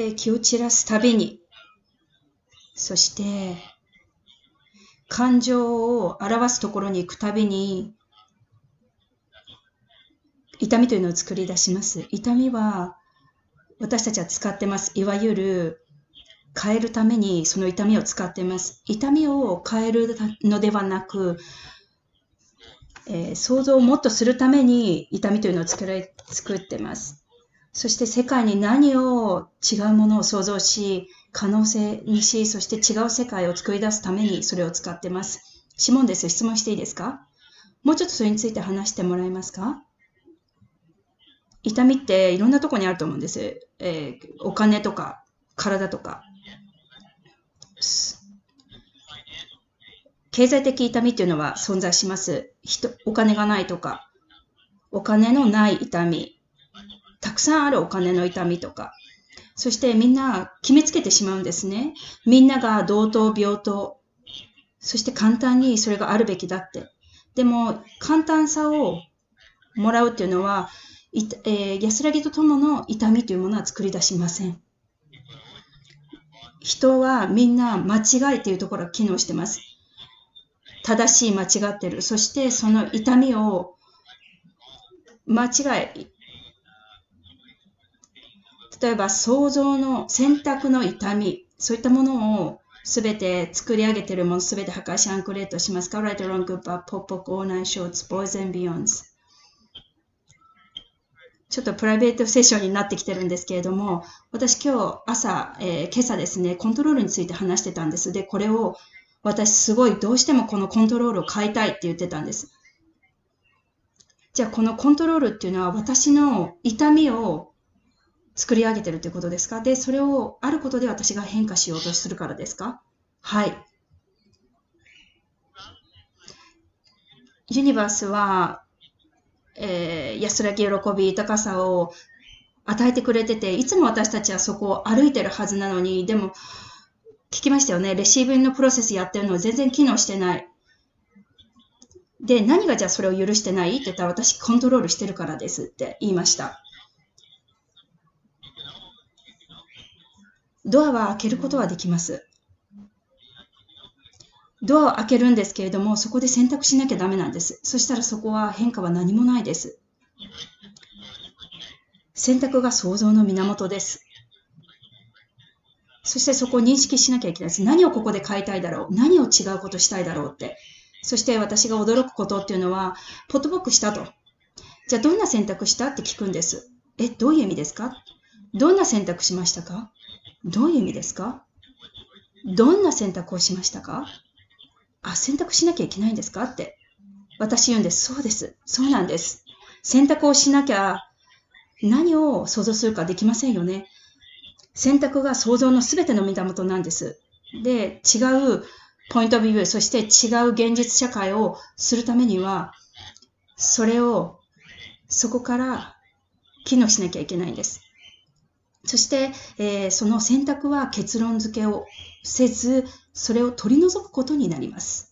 え、気を散らすたびに、そして、感情を表すところに行くたびに、痛みというのを作り出します。痛みは、私たちは使ってます。いわゆる、変えるためにその痛みを使っています。痛みを変えるのではなく、えー、想像をもっとするために痛みというのを作れ作ってます。そして世界に何を違うものを想像し、可能性にし、そして違う世界を作り出すためにそれを使ってます。シモンです。質問していいですか？もうちょっとそれについて話してもらえますか？痛みっていろんなところにあると思うんです。えー、お金とか、体とか。経済的痛みっていうのは存在します。人お金がないとか、お金のない痛み、たくさんあるお金の痛みとか、そしてみんな決めつけてしまうんですね。みんなが同等、平等、そして簡単にそれがあるべきだって。でも、簡単さをもらうっていうのは、えー、安らぎとともの痛みというものは作り出しません。人はみんな間違いというところが機能してます。正しい間違ってる。そしてその痛みを間違い。例えば想像の選択の痛み、そういったものをすべて作り上げているものすべて破壊しアンクレートしますか ?Right, wrong, good, bad, pop, pop, all nine shorts, boys and beyonds. ちょっとプライベートセッションになってきてるんですけれども、私今日朝、えー、今朝ですね、コントロールについて話してたんです。で、これを私すごいどうしてもこのコントロールを変えたいって言ってたんです。じゃあこのコントロールっていうのは私の痛みを作り上げてるということですか？で、それをあることで私が変化しようとするからですか？はい。ユニバースはえー、安らぎ、喜び、豊かさを与えてくれてて、いつも私たちはそこを歩いてるはずなのに、でも、聞きましたよね。レシーブのプロセスやってるのは全然機能してない。で、何がじゃあそれを許してない？って言ったら私コントロールしてるからですって言いました。ドアは開けることはできます。ドアを開けるんですけれども、そこで選択しなきゃダメなんです。そしたらそこは変化は何もないです。選択が想像の源です。そしてそこを認識しなきゃいけないです。何をここで変えたいだろう？何を違うことしたいだろうって。そして私が驚くことっていうのは、ポットボックしたと。じゃあどんな選択した？って聞くんです。え、どういう意味ですか？どんな選択しましたか？どういう意味ですか？どんな選択をしましたか？あ、選択しなきゃいけないんですか？って。私言うんです。そうです。そうなんです。選択をしなきゃ何を想像するかできませんよね。選択が想像の全ての源なんです。で、違うポイントビュー、そして違う現実社会をするためには、それをそこから機能しなきゃいけないんです。そして、えー、その選択は結論付けをせず、それを取り除くことになります。